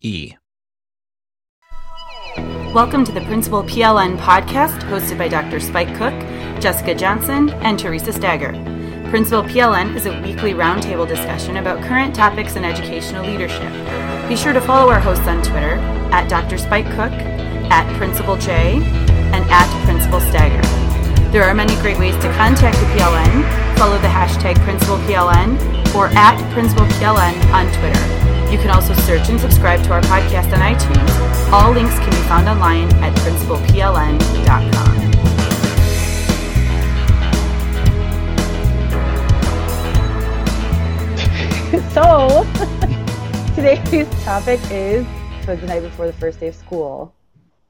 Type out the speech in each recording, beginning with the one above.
E. Welcome to the Principal PLN podcast hosted by Dr. Spike Cook, Jessica Johnson, and Theresa Stager. Principal PLN is a weekly roundtable discussion about current topics in educational leadership. Be sure to follow our hosts on Twitter at Dr. Spike Cook, at Principal J, and at Principal Stager. There are many great ways to contact the PLN. Follow the hashtag Principal PLN or at Principal PLN on Twitter. You can also search and subscribe to our podcast on iTunes. All links can be found online at principalpln.com. so, today's topic is so the night before the first day of school.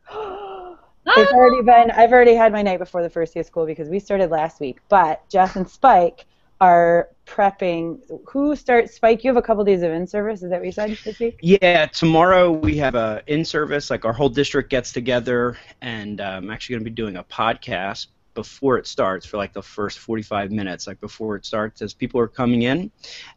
it's already been, I've already had my night before the first day of school because we started last week. But Jess and Spike are prepping. Who starts? Spike, you have a couple days of in service. Is that what you said this week? Yeah, tomorrow we have a in service. Like our whole district gets together, and uh, I'm actually going to be doing a podcast before it starts for like the first 45 minutes, like before it starts, as people are coming in,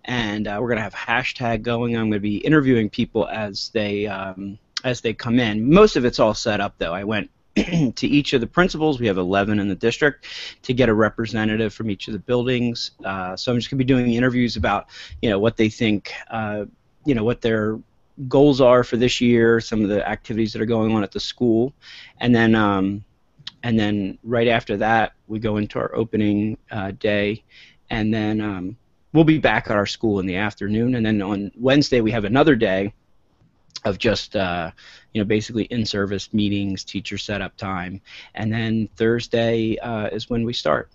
and uh, we're going to have hashtag going. I'm going to be interviewing people as they um, as they come in. Most of it's all set up though. I went to each of the principals. We have 11 in the district to get a representative from each of the buildings. Uh, so I'm just going to be doing interviews about, you know, what they think, uh, you know, what their goals are for this year, some of the activities that are going on at the school, and then, um, and then right after that we go into our opening uh, day, and then um, we'll be back at our school in the afternoon, and then on Wednesday we have another day of just uh, you know basically in-service meetings, teacher setup time, and then Thursday uh, is when we start.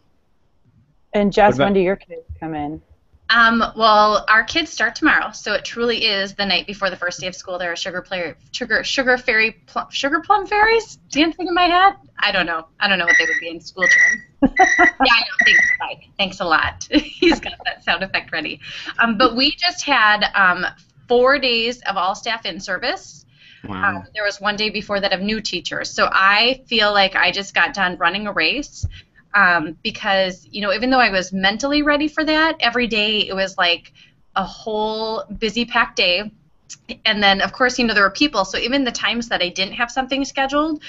And Jess, when do your kids come in? Um, well, our kids start tomorrow, so it truly is the night before the first day of school. There are sugar player, sugar, sugar fairy, plum, sugar plum fairies dancing in my head. I don't know. I don't know what they would be in school terms. yeah, I know. Thanks, Mike. Thanks a lot. He's got that sound effect ready. Um, but we just had um, four days of all staff in service. Wow. Um, there was one day before that of new teachers. So I feel like I just got done running a race um, because, you know, even though I was mentally ready for that, every day it was like a whole busy packed day. And then, of course, you know, there were people. So even the times that I didn't have something scheduled,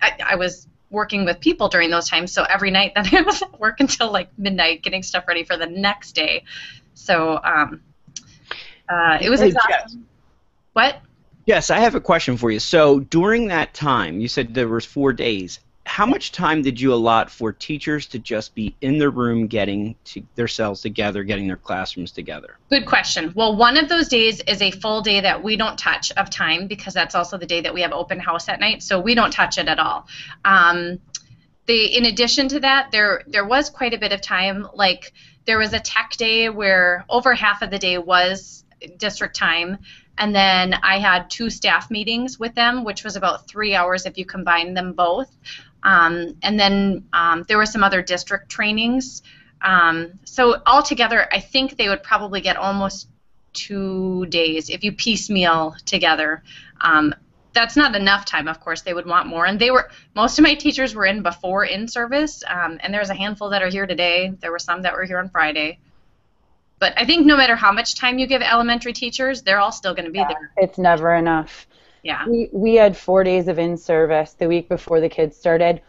I, I was working with people during those times. So every night then I was at work until like midnight getting stuff ready for the next day. So um, uh, it was hey, exhausting. Jess. What? Yes, I have a question for you. So during that time, you said there was four days. How much time did you allot for teachers to just be in the room getting to themselves together, getting their classrooms together? Good question. Well, one of those days is a full day that we don't touch of time because that's also the day that we have open house at night, so we don't touch it at all. Um, the, in addition to that, there there was quite a bit of time. Like there was a tech day where over half of the day was district time. And then I had two staff meetings with them, which was about three hours if you combine them both. Um, and then um, there were some other district trainings. Um, so altogether, I think they would probably get almost two days if you piecemeal together. Um, that's not enough time of course they would want more and they were most of my teachers were in before in service um, and there's a handful that are here today there were some that were here on friday but i think no matter how much time you give elementary teachers they're all still going to be Yeah, there It's never enough. yeah We we had four days of in service the week before the kids started,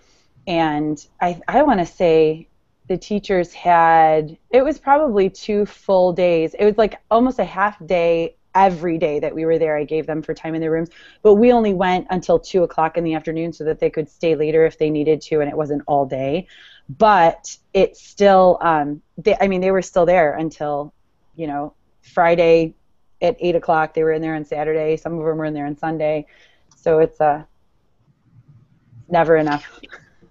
and I I want to say the teachers had it was probably two full days. It was like almost a half day every day that we were there. I gave them for time in their rooms, but we only went until two o'clock in the afternoon so that they could stay later if they needed to, and it wasn't all day. But it still, um, they, I mean, they were still there until you know Friday at eight o'clock. They were in there on Saturday. Some of them were in there on Sunday. So it's uh, never enough.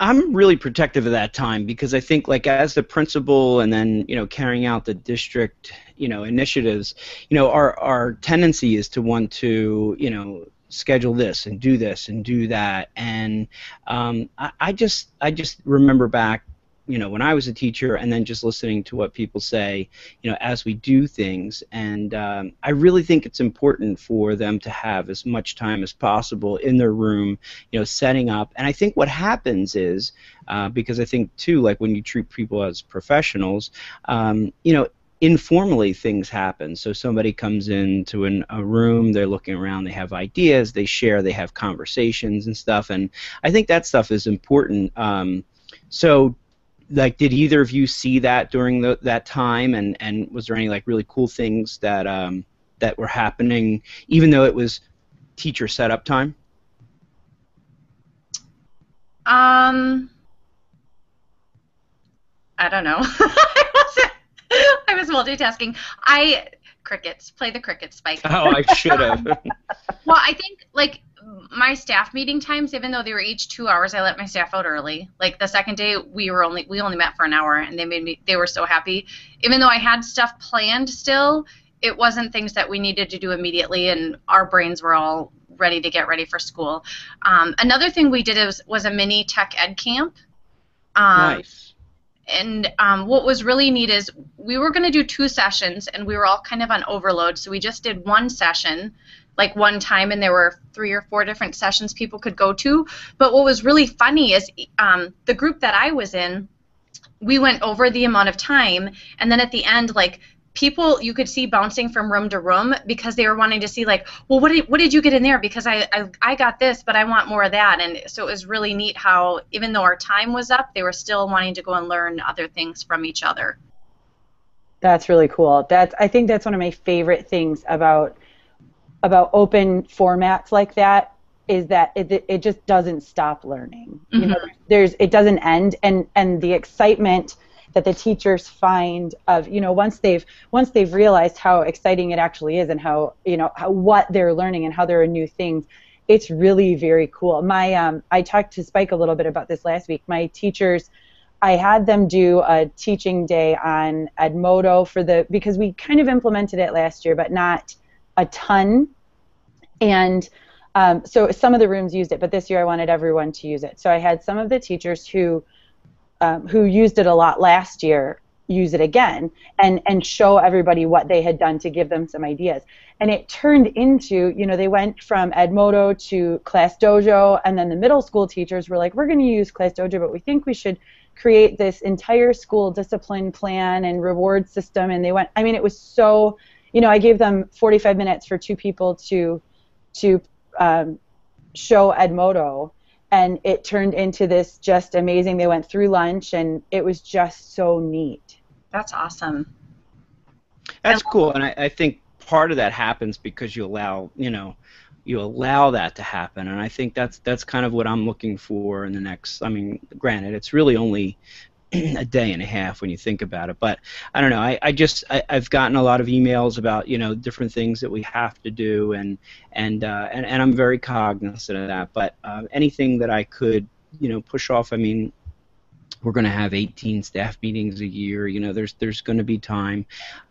I'm really protective of that time because I think like as the principal and then you know carrying out the district you know initiatives, you know our our tendency is to want to you know schedule this and do this and do that. And um, I, I just I just remember back you know when I was a teacher and then just listening to what people say you know as we do things. And um, I really think it's important for them to have as much time as possible in their room you know setting up. And I think what happens is uh, because I think too like when you treat people as professionals um, you know informally things happen. So somebody comes into an, a room they're looking around they have ideas they share they have conversations and stuff. And I think that stuff is important. Um, so like did either of you see that during the, that time? And and was there any like really cool things that um that were happening even though it was teacher setup time? Um i don't know. I I was multitasking. I crickets. Play the cricket spike oh i should have Well, I think like my staff meeting times, even though they were each two hours, I let my staff out early. Like the second day, we were only we only met for an hour, and they made me they were so happy. Even though I had stuff planned still, it wasn't things that we needed to do immediately, and our brains were all ready to get ready for school. Um, another thing we did was was a mini tech ed camp. Um, nice and um, what was really neat is we were going to do two sessions and we were all kind of on overload so we just did one session like one time and there were three or four different sessions people could go to. But what was really funny is um, the group that i was in we went over the amount of time and then at the end like people you could see bouncing from room to room because they were wanting to see like well what did, what did you get in there? Because I, I i got this but i want more of that. And so it was really neat how even though our time was up they were still wanting to go and learn other things from each other. That's really cool. That's I think that's one of my favorite things about about open formats like that is that it it just doesn't stop learning. You know, there's it doesn't end. And and the excitement that the teachers find of you know once they've once they've realized how exciting it actually is and how you know how what they're learning and how there are new things it's really very cool. My um i talked to spike a little bit about this last week. My teachers I had them do a teaching day on Edmodo for the because we kind of implemented it last year, but not a ton. And um, so some of the rooms used it, but this year I wanted everyone to use it. So I had some of the teachers who um, who used it a lot last year use it again and and show everybody what they had done to give them some ideas. And it turned into, you know, they went from Edmodo to Class Dojo, and then the middle school teachers were like, we're going to use Class Dojo, but we think we should create this entire school discipline plan and reward system and they went i mean it was so you know i gave them 45 minutes for two people to to um, show edmodo. And it turned into this just amazing they went through lunch and it was just so neat. That's awesome. That's cool, and I, I think part of that happens because you allow, you know, you allow that to happen, and I think that's that's kind of what I'm looking for in the next. I mean, granted, it's really only a day and a half when you think about it, but I don't know. I, I just I, I've gotten a lot of emails about you know different things that we have to do, and and uh, and, and I'm very cognizant of that. But uh, anything that I could you know push off, I mean, we're going to have 18 staff meetings a year. You know, there's there's going to be time.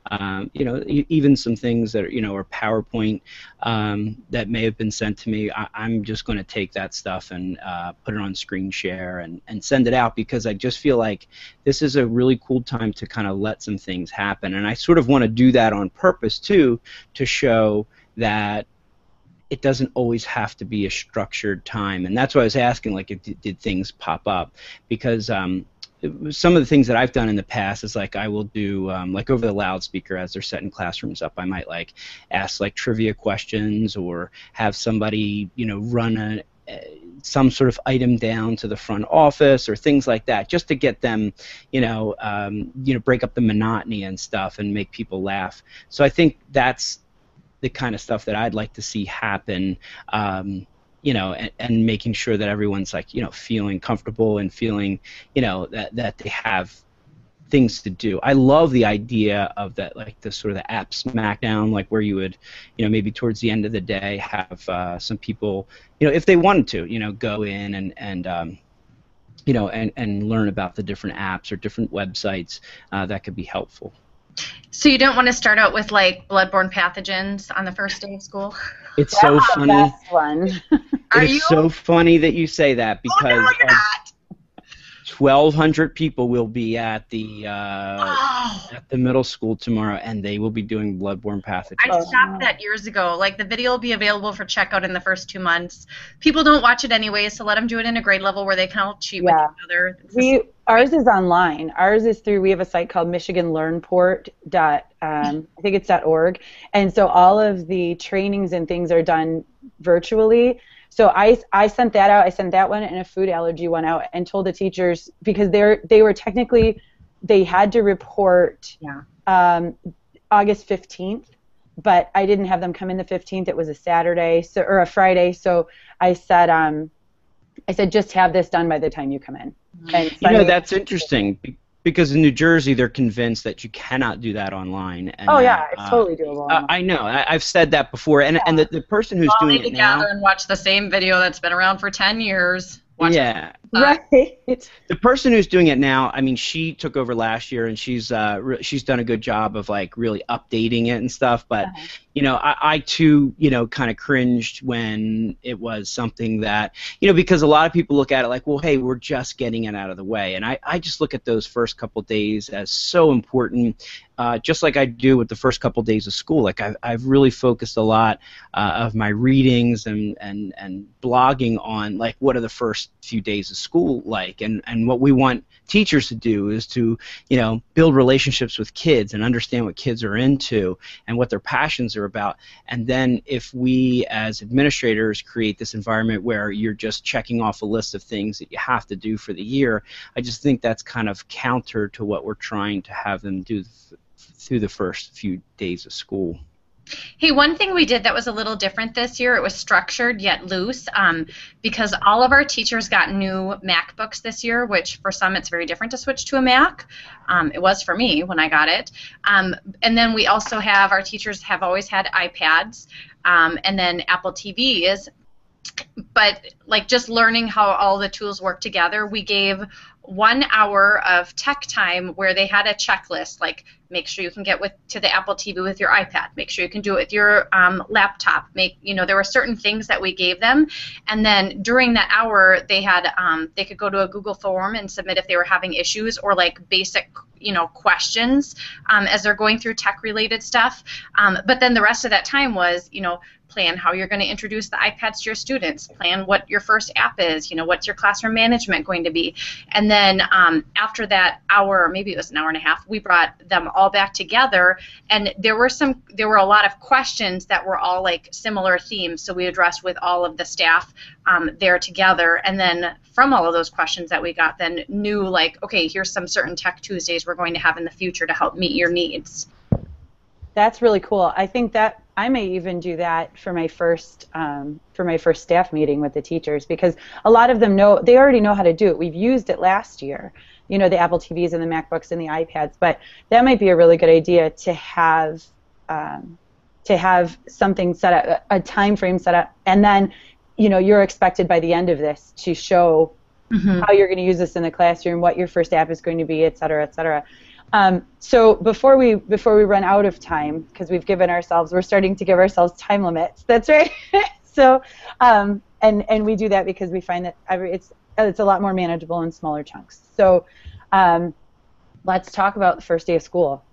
Um, you know, even some things that are, you know are PowerPoint um, that may have been sent to me. I, am just going to take that stuff and uh, put it on screen share and, and send it out because I just feel like this is a really cool time to kind of let some things happen. And I sort of want to do that on purpose too to show that it doesn't always have to be a structured time, and that's why I was asking, like, did, did things pop up? Because um, some of the things that I've done in the past is like I will do um, like over the loudspeaker as they're setting classrooms up. I might like ask like trivia questions or have somebody you know run a some sort of item down to the front office or things like that, just to get them, you know, um, you know, break up the monotony and stuff and make people laugh. So I think that's the kind of stuff that I'd like to see happen. Um, you know, and, and, making sure that everyone's like, you know, feeling comfortable and feeling, you know, that that they have things to do. I love the idea of that, like the sort of the app smackdown, like where you would, you know, maybe towards the end of the day have uh, some people, you know, if they wanted to, you know, go in and and um, you know, and and learn about the different apps or different websites uh, that could be helpful. So you don't want to start out with like bloodborne pathogens on the first day of school? It's That's so funny. The best one. Are it's you? so funny that you say that because oh, no, you're not. 1,200 people will be at the uh, oh. at the middle school tomorrow, and they will be doing bloodborne pathogens. I stopped that years ago. Like the video will be available for checkout in the first two months. People don't watch it anyway, so let them do it in a grade level where they can all cheat yeah. with each other. We ours is online. Ours is through. We have a site called MichiganLearnPort. Dot, um, I think it's dot .org, and so all of the trainings and things are done virtually. So I, I sent that out. I sent that one and a food allergy one out and told the teachers because they're they were technically they had to report yeah. um, August 15th, but I didn't have them come in the 15th. It was a Saturday so or a Friday. So I said um, I said just have this done by the time you come in. And you know that's interesting because in New Jersey they're convinced that you cannot do that online. And, oh yeah, it's uh, totally doable. Uh, I know. I, have said that before, and yeah. and the, the person who's well, doing it now. gather and watch the same video that's been around for ten years. Watch yeah. Uh, right. The person who's doing it now, I mean, she took over last year, and she's uh, re- she's done a good job of like really updating it and stuff. But uh-huh. you know, I, I too, you know, kind of cringed when it was something that you know because a lot of people look at it like, well, hey, we're just getting it out of the way, and I I just look at those first couple days as so important uh, just like I do with the first couple days of school. Like I've, I've really focused a lot uh, of my readings and, and, and blogging on like what are the first few days of school like, and, and what we want teachers to do is to you know build relationships with kids and understand what kids are into and what their passions are about. And then if we as administrators create this environment where you're just checking off a list of things that you have to do for the year, I just think that's kind of counter to what we're trying to have them do through the first few days of school. Hey, one thing we did that was a little different this year, it was structured yet loose um, because all of our teachers got new MacBooks this year, which for some it's very different to switch to a Mac. Um, it was for me when I got it. Um, and then we also have our teachers have always had iPads um, and then Apple TVs. But like just learning how all the tools work together, we gave one hour of tech time where they had a checklist like make sure you can get with to the apple tv with your ipad. Make sure you can do it with your um, laptop. Make you know there were certain things that we gave them. And then during that hour they had um, they could go to a google form and submit if they were having issues or like basic you know questions um, as they're going through tech related stuff. Um, but then the rest of that time was you know plan how you're going to introduce the iPads to your students, plan what your first app is, you know, what's your classroom management going to be. And then um, after that hour, maybe it was an hour and a half, we brought them all back together. And there were some there were a lot of questions that were all like similar themes. So we addressed with all of the staff um, there together. And then from all of those questions that we got then knew like okay here's some certain tech tuesdays we're going to have in the future to help meet your needs. That's really cool. I think that I may even do that for my first um, for my first staff meeting with the teachers because a lot of them know they already know how to do it. We've used it last year, you know, the Apple TVs and the MacBooks and the iPads. But that might be a really good idea to have um, to have something set up, a time frame set up, and then you know you're expected by the end of this to show mm-hmm. how you're going to use this in the classroom, what your first app is going to be, et cetera, et cetera. Um, so before we before we run out of time, because we've given ourselves, we're starting to give ourselves time limits. That's right. so, um, and and we do that because we find that every, it's it's a lot more manageable in smaller chunks. So, um, let's talk about the first day of school.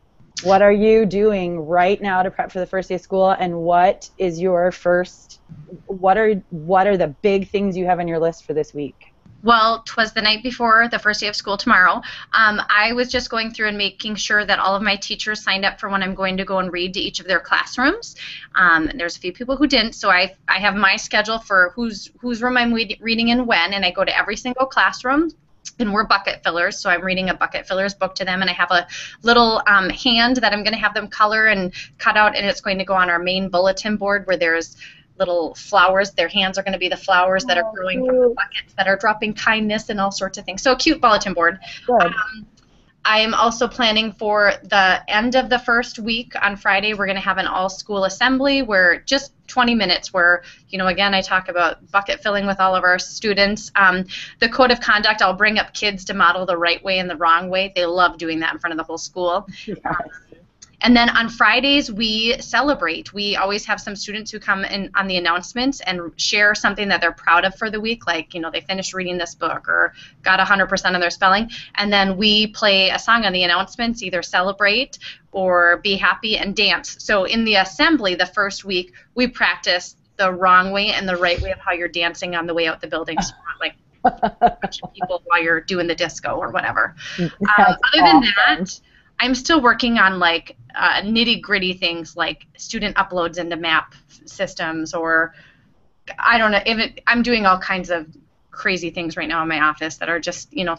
What are you doing right now to prep for the first day of school, and what is your first? What are what are the big things you have on your list for this week? Well, twas the night before the first day of school tomorrow. Um, I was just going through and making sure that all of my teachers signed up for when I'm going to go and read to each of their classrooms. Um, there's a few people who didn't, so I I have my schedule for whose whose room I'm reading in when, and I go to every single classroom and we're bucket fillers so i'm reading a bucket fillers book to them and i have a little um, hand that i'm going to have them color and cut out and it's going to go on our main bulletin board where there's little flowers. Their hands are going to be the flowers that are oh, growing from the buckets that are dropping kindness and all sorts of things. So a cute bulletin board. Um, I am also planning for the end of the first week on Friday. We're going to have an all-school assembly where just 20 minutes where, you know, again, I talk about bucket filling with all of our students. Um, the code of conduct, I'll bring up kids to model the right way and the wrong way. They love doing that in front of the whole school. Yes. Um, and then on Fridays, we celebrate. We always have some students who come in on the announcements and share something that they're proud of for the week, like, you know, they finished reading this book or got 100% of their spelling. And then we play a song on the announcements, either celebrate or be happy and dance. So in the assembly, the first week, we practice the wrong way and the right way of how you're dancing on the way out the building. So like people while you're doing the disco or whatever. Um, other than that, I'm still working on like uh, nitty gritty things like student uploads into map systems or I don't know if it, I'm doing all kinds of crazy things right now in my office that are just you know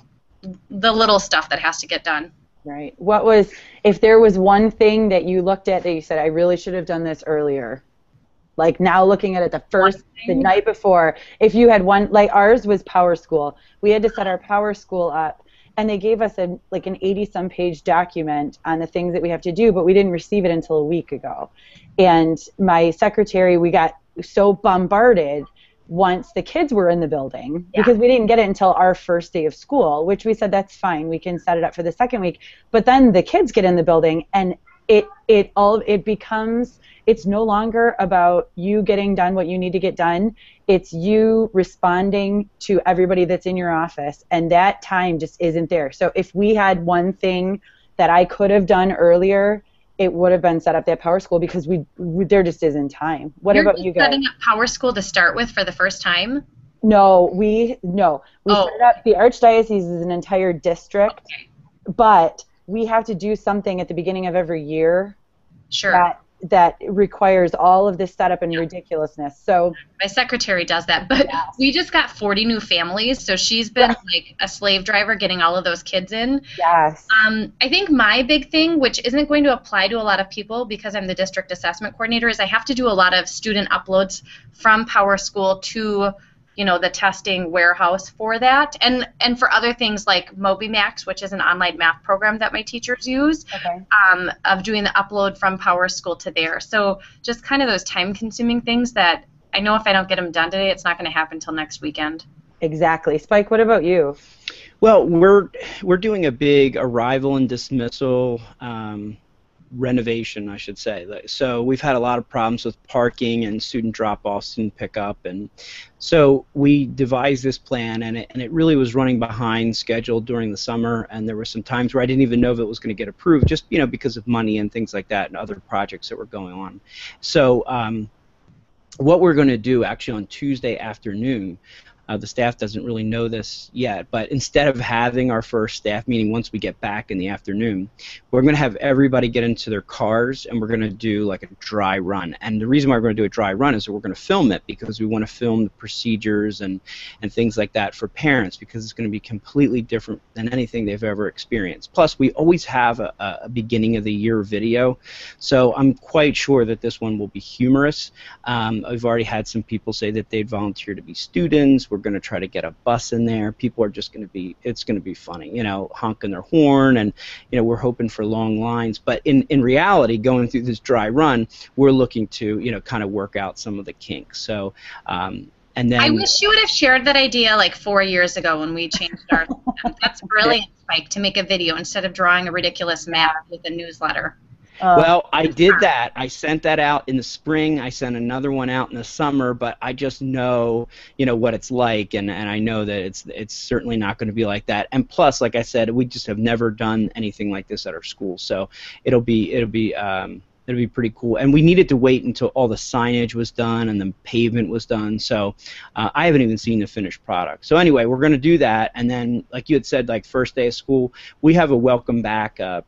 the little stuff that has to get done. Right. What was if there was one thing that you looked at that you said I really should have done this earlier? Like now looking at it the first the night before, if you had one like ours was Power School. We had to set our Power School up and they gave us a like an 80 some page document on the things that we have to do but we didn't receive it until a week ago. And my secretary we got so bombarded once the kids were in the building yeah. because we didn't get it until our first day of school which we said that's fine. We can set it up for the second week. But then the kids get in the building and it it all it becomes it's no longer about you getting done what you need to get done. It's you responding to everybody that's in your office and that time just isn't there. So if we had one thing that i could have done earlier it would have been set up that power school because we, we there just isn't time. What You're about you guys? setting up power school to start with for the first time? No we no. We oh. set up the archdiocese is an entire district okay. but we have to do something at the beginning of every year sure that that requires all of this setup and yeah. ridiculousness. So my secretary does that, but yes. we just got 40 new families, so she's been yes. like a slave driver getting all of those kids in. Yes. Um, I think my big thing, which isn't going to apply to a lot of people because I'm the district assessment coordinator, is I have to do a lot of student uploads from Power School to you know the testing warehouse for that. And and for other things like Mobymax which is an online math program that my teachers use okay. um, of doing the upload from power school to there. So just kind of those time consuming things that i know if i don't get them done today it's not going to happen until next weekend. Exactly. Spike what about you? Well we're we're doing a big arrival and dismissal um, renovation, I should say. So we've had a lot of problems with parking and student drop-off, student pickup, and so we devised this plan, and it, and it really was running behind schedule during the summer, and there were some times where I didn't even know if it was going to get approved, just you know because of money and things like that, and other projects that were going on. So. Um, what we're going to do actually on Tuesday afternoon, uh, the staff doesn't really know this yet, but instead of having our first staff meeting once we get back in the afternoon, we're going to have everybody get into their cars and we're going to do like a dry run. And the reason why we're going to do a dry run is that we're going to film it because we want to film the procedures and, and things like that for parents because it's going to be completely different than anything they've ever experienced. Plus, we always have a, a beginning of the year video, so I'm quite sure that this one will be humorous. Um, I've already had some people say that they'd volunteer to be students. We're going to try to get a bus in there. People are just going to be, it's going to be funny, you know, honking their horn, and you know, we're hoping for long lines. But in in reality, going through this dry run, we're looking to, you know, kind of work out some of the kinks. So. Um, and then I wish you would have shared that idea like four years ago when we changed our. That's brilliant, Spike, to make a video instead of drawing a ridiculous map with a newsletter. Uh, Well, I did that. I sent that out in the spring. I sent another one out in the summer, but I just know, you know, what it's like, and, and I know that it's it's certainly not going to be like that. And plus, like I said, we just have never done anything like this at our school, so it'll be it'll be um, it'll be pretty cool. And we needed to wait until all the signage was done and the pavement was done, so uh, I haven't even seen the finished product. So anyway, we're going to do that, and then like you had said, like first day of school, we have a welcome back. Uh,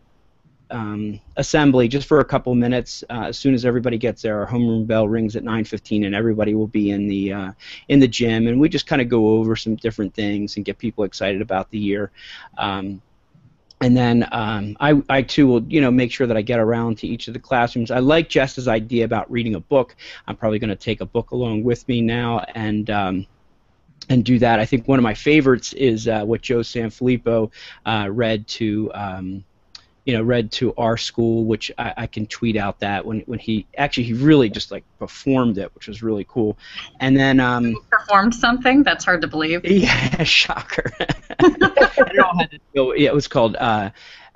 um, assembly just for a couple minutes. Uh, as soon as everybody gets there, our homeroom bell rings at 9:15, and everybody will be in the uh, in the gym, and we just kind of go over some different things and get people excited about the year. Um, and then um, I, I too will, you know, make sure that I get around to each of the classrooms. I like Jess's idea about reading a book. I'm probably going to take a book along with me now and um, and do that. I think one of my favorites is uh, what Joe Sanfilippo uh, read to. You know, read to our school, which I, I can tweet out that when, when he actually he really just like performed it, which was really cool. And then um, Performed something? That's hard to believe. yeah, shocker. it all had to go. Yeah, it was called uh,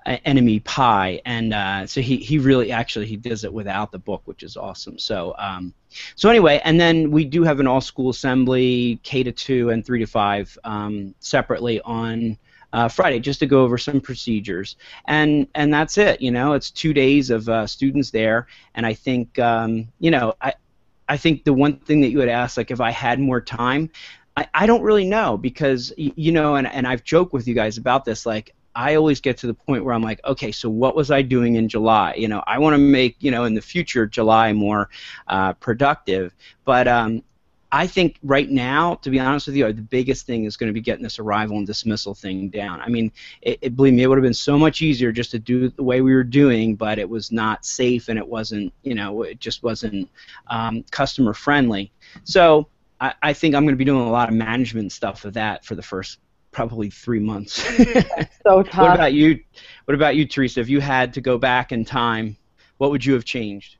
Enemy Pie, and uh, so he, he really actually he does it without the book, which is awesome. So um, so anyway, and then we do have an all school assembly, K to two and three to five, um, separately on. Uh, Friday, just to go over some procedures, and and that's it. You know, it's two days of uh, students there, and I think um, you know, I I think the one thing that you had asked, like if I had more time, I, I don't really know because you know, and, and I've joked with you guys about this. Like I always get to the point where I'm like, okay, so what was I doing in July? You know, I want to make you know in the future July more uh, productive, but um, I think right now, to be honest with you, the biggest thing is going to be getting this arrival and dismissal thing down. I mean, it, it, believe me, it would have been so much easier just to do it the way we were doing, but it was not safe and it wasn't, you know, it just wasn't um, customer friendly. So I, I think I'm going to be doing a lot of management stuff of that for the first probably three months. so tough. what about you? What about you, Theresa? If you had to go back in time, what would you have changed?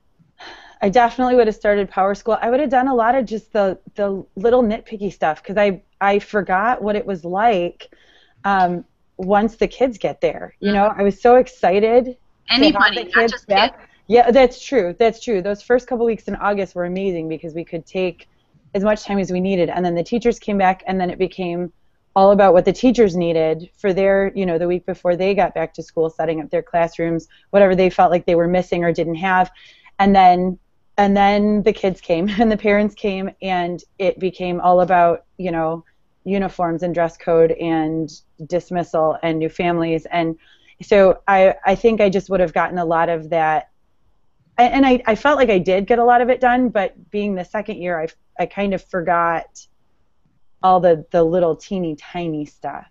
I definitely would have started Power School. I would have done a lot of just the the little nitpicky stuff because I I forgot what it was like um, once the kids get there. You know, I was so excited. Anybody, not just back. kids. Yeah, that's true. That's true. Those first couple weeks in August were amazing because we could take as much time as we needed, and then the teachers came back, and then it became all about what the teachers needed for their, you know, the week before they got back to school, setting up their classrooms, whatever they felt like they were missing or didn't have, and then and then the kids came and the parents came and it became all about you know uniforms and dress code and dismissal and new families and so i i think i just would have gotten a lot of that and I, I felt like I did get a lot of it done, but being the second year, I, I kind of forgot all the, the little teeny tiny stuff.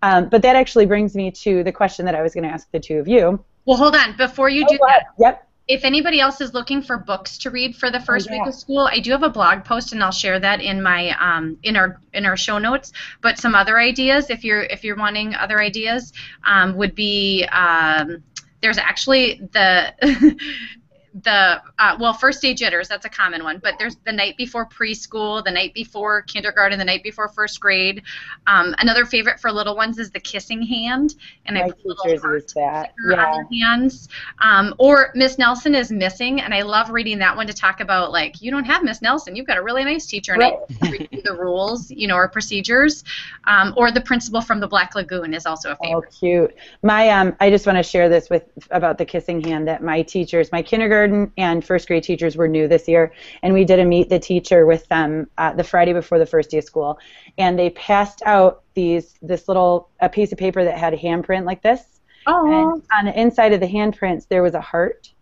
Um, but that actually brings me to the question that I was going to ask the two of you. Well, hold on. Before you do Oh, that, Yep. If anybody else is looking for books to read for the first yeah. week of school, I do have a blog post, and I'll share that in my um, in our in our show notes. But some other ideas, if you're if you're wanting other ideas, um, would be um, there's actually the the uh, well first day jitters that's a common one but there's the night before preschool the night before kindergarten the night before first grade um, another favorite for little ones is the kissing hand and I My put little heart that. Yeah. on their hands um, or miss nelson is missing and i love reading that one to talk about like you don't have miss nelson you've got a really nice teacher and Right. I read the rules you know or procedures um, or the principal from the black lagoon is also a Oh, favorite cute. My um, I just want to share this with about the kissing hand that my teachers, my kindergarten and first grade teachers were new this year, and we did a meet the teacher with them uh, the Friday before the first day of school, and they passed out these this little a piece of paper that had a handprint like this, oh and on the inside of the handprints there was a heart,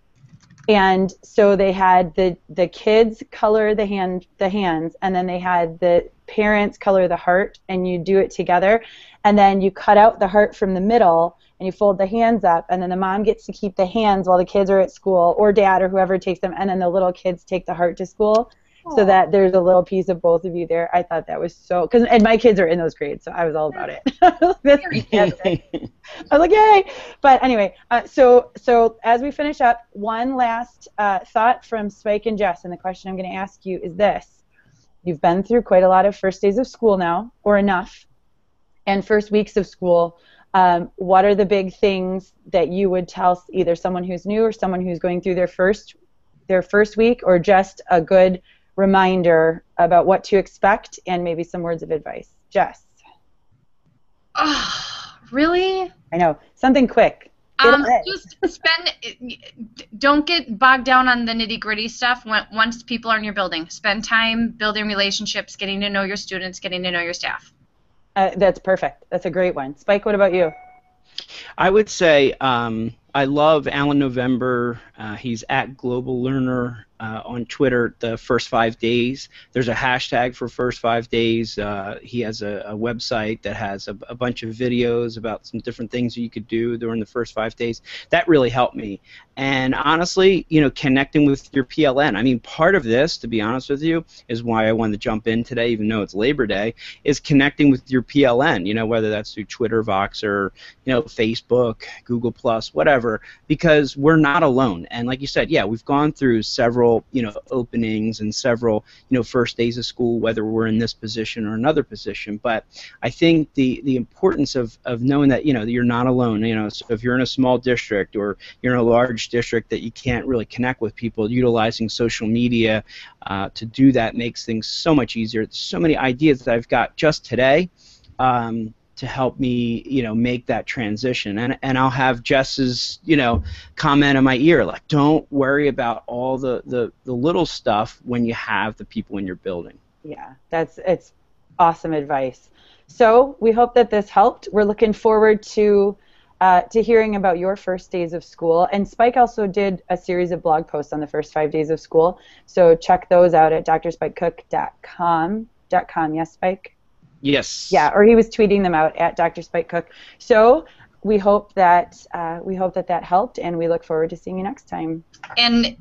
and so they had the the kids color the hand the hands, and then they had the parents color the heart, and you do it together, and then you cut out the heart from the middle and you fold the hands up and then the mom gets to keep the hands while the kids are at school or dad or whoever takes them and then the little kids take the heart to school so that there's a little piece of both of you there i thought that was so because and my kids are in those grades so i was all about it That's fantastic. I was like, yay! But anyway, uh, so so as we finish up, one last uh, thought from Spike and Jess, and the question I'm going to ask you is this: you've been through quite a lot of first days of school now, or enough, and first weeks of school. Um, what are the big things that you would tell either someone who's new or someone who's going through their first their first week, or just a good reminder about what to expect and maybe some words of advice? Jess. Oh, really? I know something quick. Um, just spend. Don't get bogged down on the nitty gritty stuff. Once people are in your building, spend time building relationships, getting to know your students, getting to know your staff. Uh, that's perfect. That's a great one. Spike, what about you? I would say um, I love Alan November. Uh, he's at Global Learner uh, on Twitter the first five days. There's a hashtag for first five days. Uh, he has a, a, website that has a, a, bunch of videos about some different things you could do during the first five days. That really helped me. And honestly, you know, connecting with your PLN. I mean, part of this, to be honest with you, is why I wanted to jump in today, even though it's Labor Day, is connecting with your PLN. You know, whether that's through Twitter, Voxer, you know, Facebook, Google Plus, whatever, because we're not alone. And like you said, yeah, we've gone through several you know openings and several you know first days of school whether we're in this position or another position but I think the the importance of, of knowing that you know that you're not alone you know so if you're in a small district or you're in a large district that you can't really connect with people utilizing social media uh, to do that makes things so much easier so many ideas that I've got just today um, to help me, you know, make that transition. And and I'll have Jess's, you know, comment in my ear like, don't worry about all the the, the little stuff when you have the people in your building. Yeah, that's it's awesome advice. So we hope that this helped. We're looking forward to uh, to hearing about your first days of school. And Spike also did a series of blog posts on the first five days of school. So check those out at drspikecook.com. .com. Yes, Spike. Yes. Yeah, or he was tweeting them out at Dr. Spike Cook. So we hope that uh, we hope that that helped, and we look forward to seeing you next time. And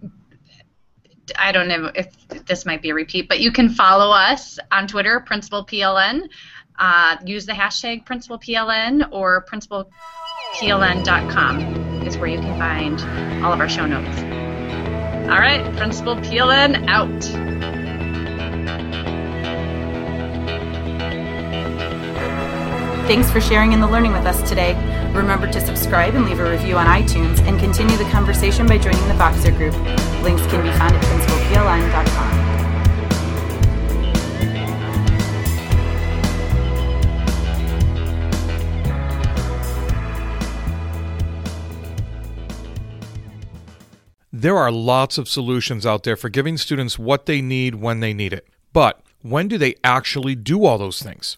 I don't know if this might be a repeat, but you can follow us on Twitter, Principal PLN. Uh, use the hashtag Principal PLN or PrincipalPLN.com is where you can find all of our show notes. All right, Principal PLN out. Thanks for sharing in the learning with us today. Remember to subscribe and leave a review on iTunes and continue the conversation by joining the Voxer group. Links can be found at principalpln.com. There are lots of solutions out there for giving students what they need when they need it. But when do they actually do all those things?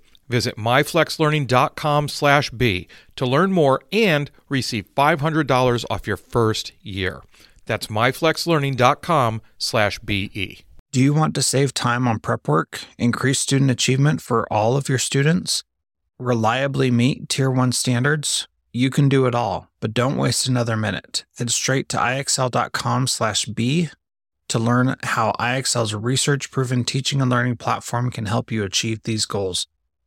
Visit myflexlearning.com/b to learn more and receive $500 off your first year. That's myflexlearning.com/be. Do you want to save time on prep work, increase student achievement for all of your students, reliably meet Tier 1 standards? You can do it all, but don't waste another minute. Head straight to ixl.com/b to learn how IXL's research-proven teaching and learning platform can help you achieve these goals.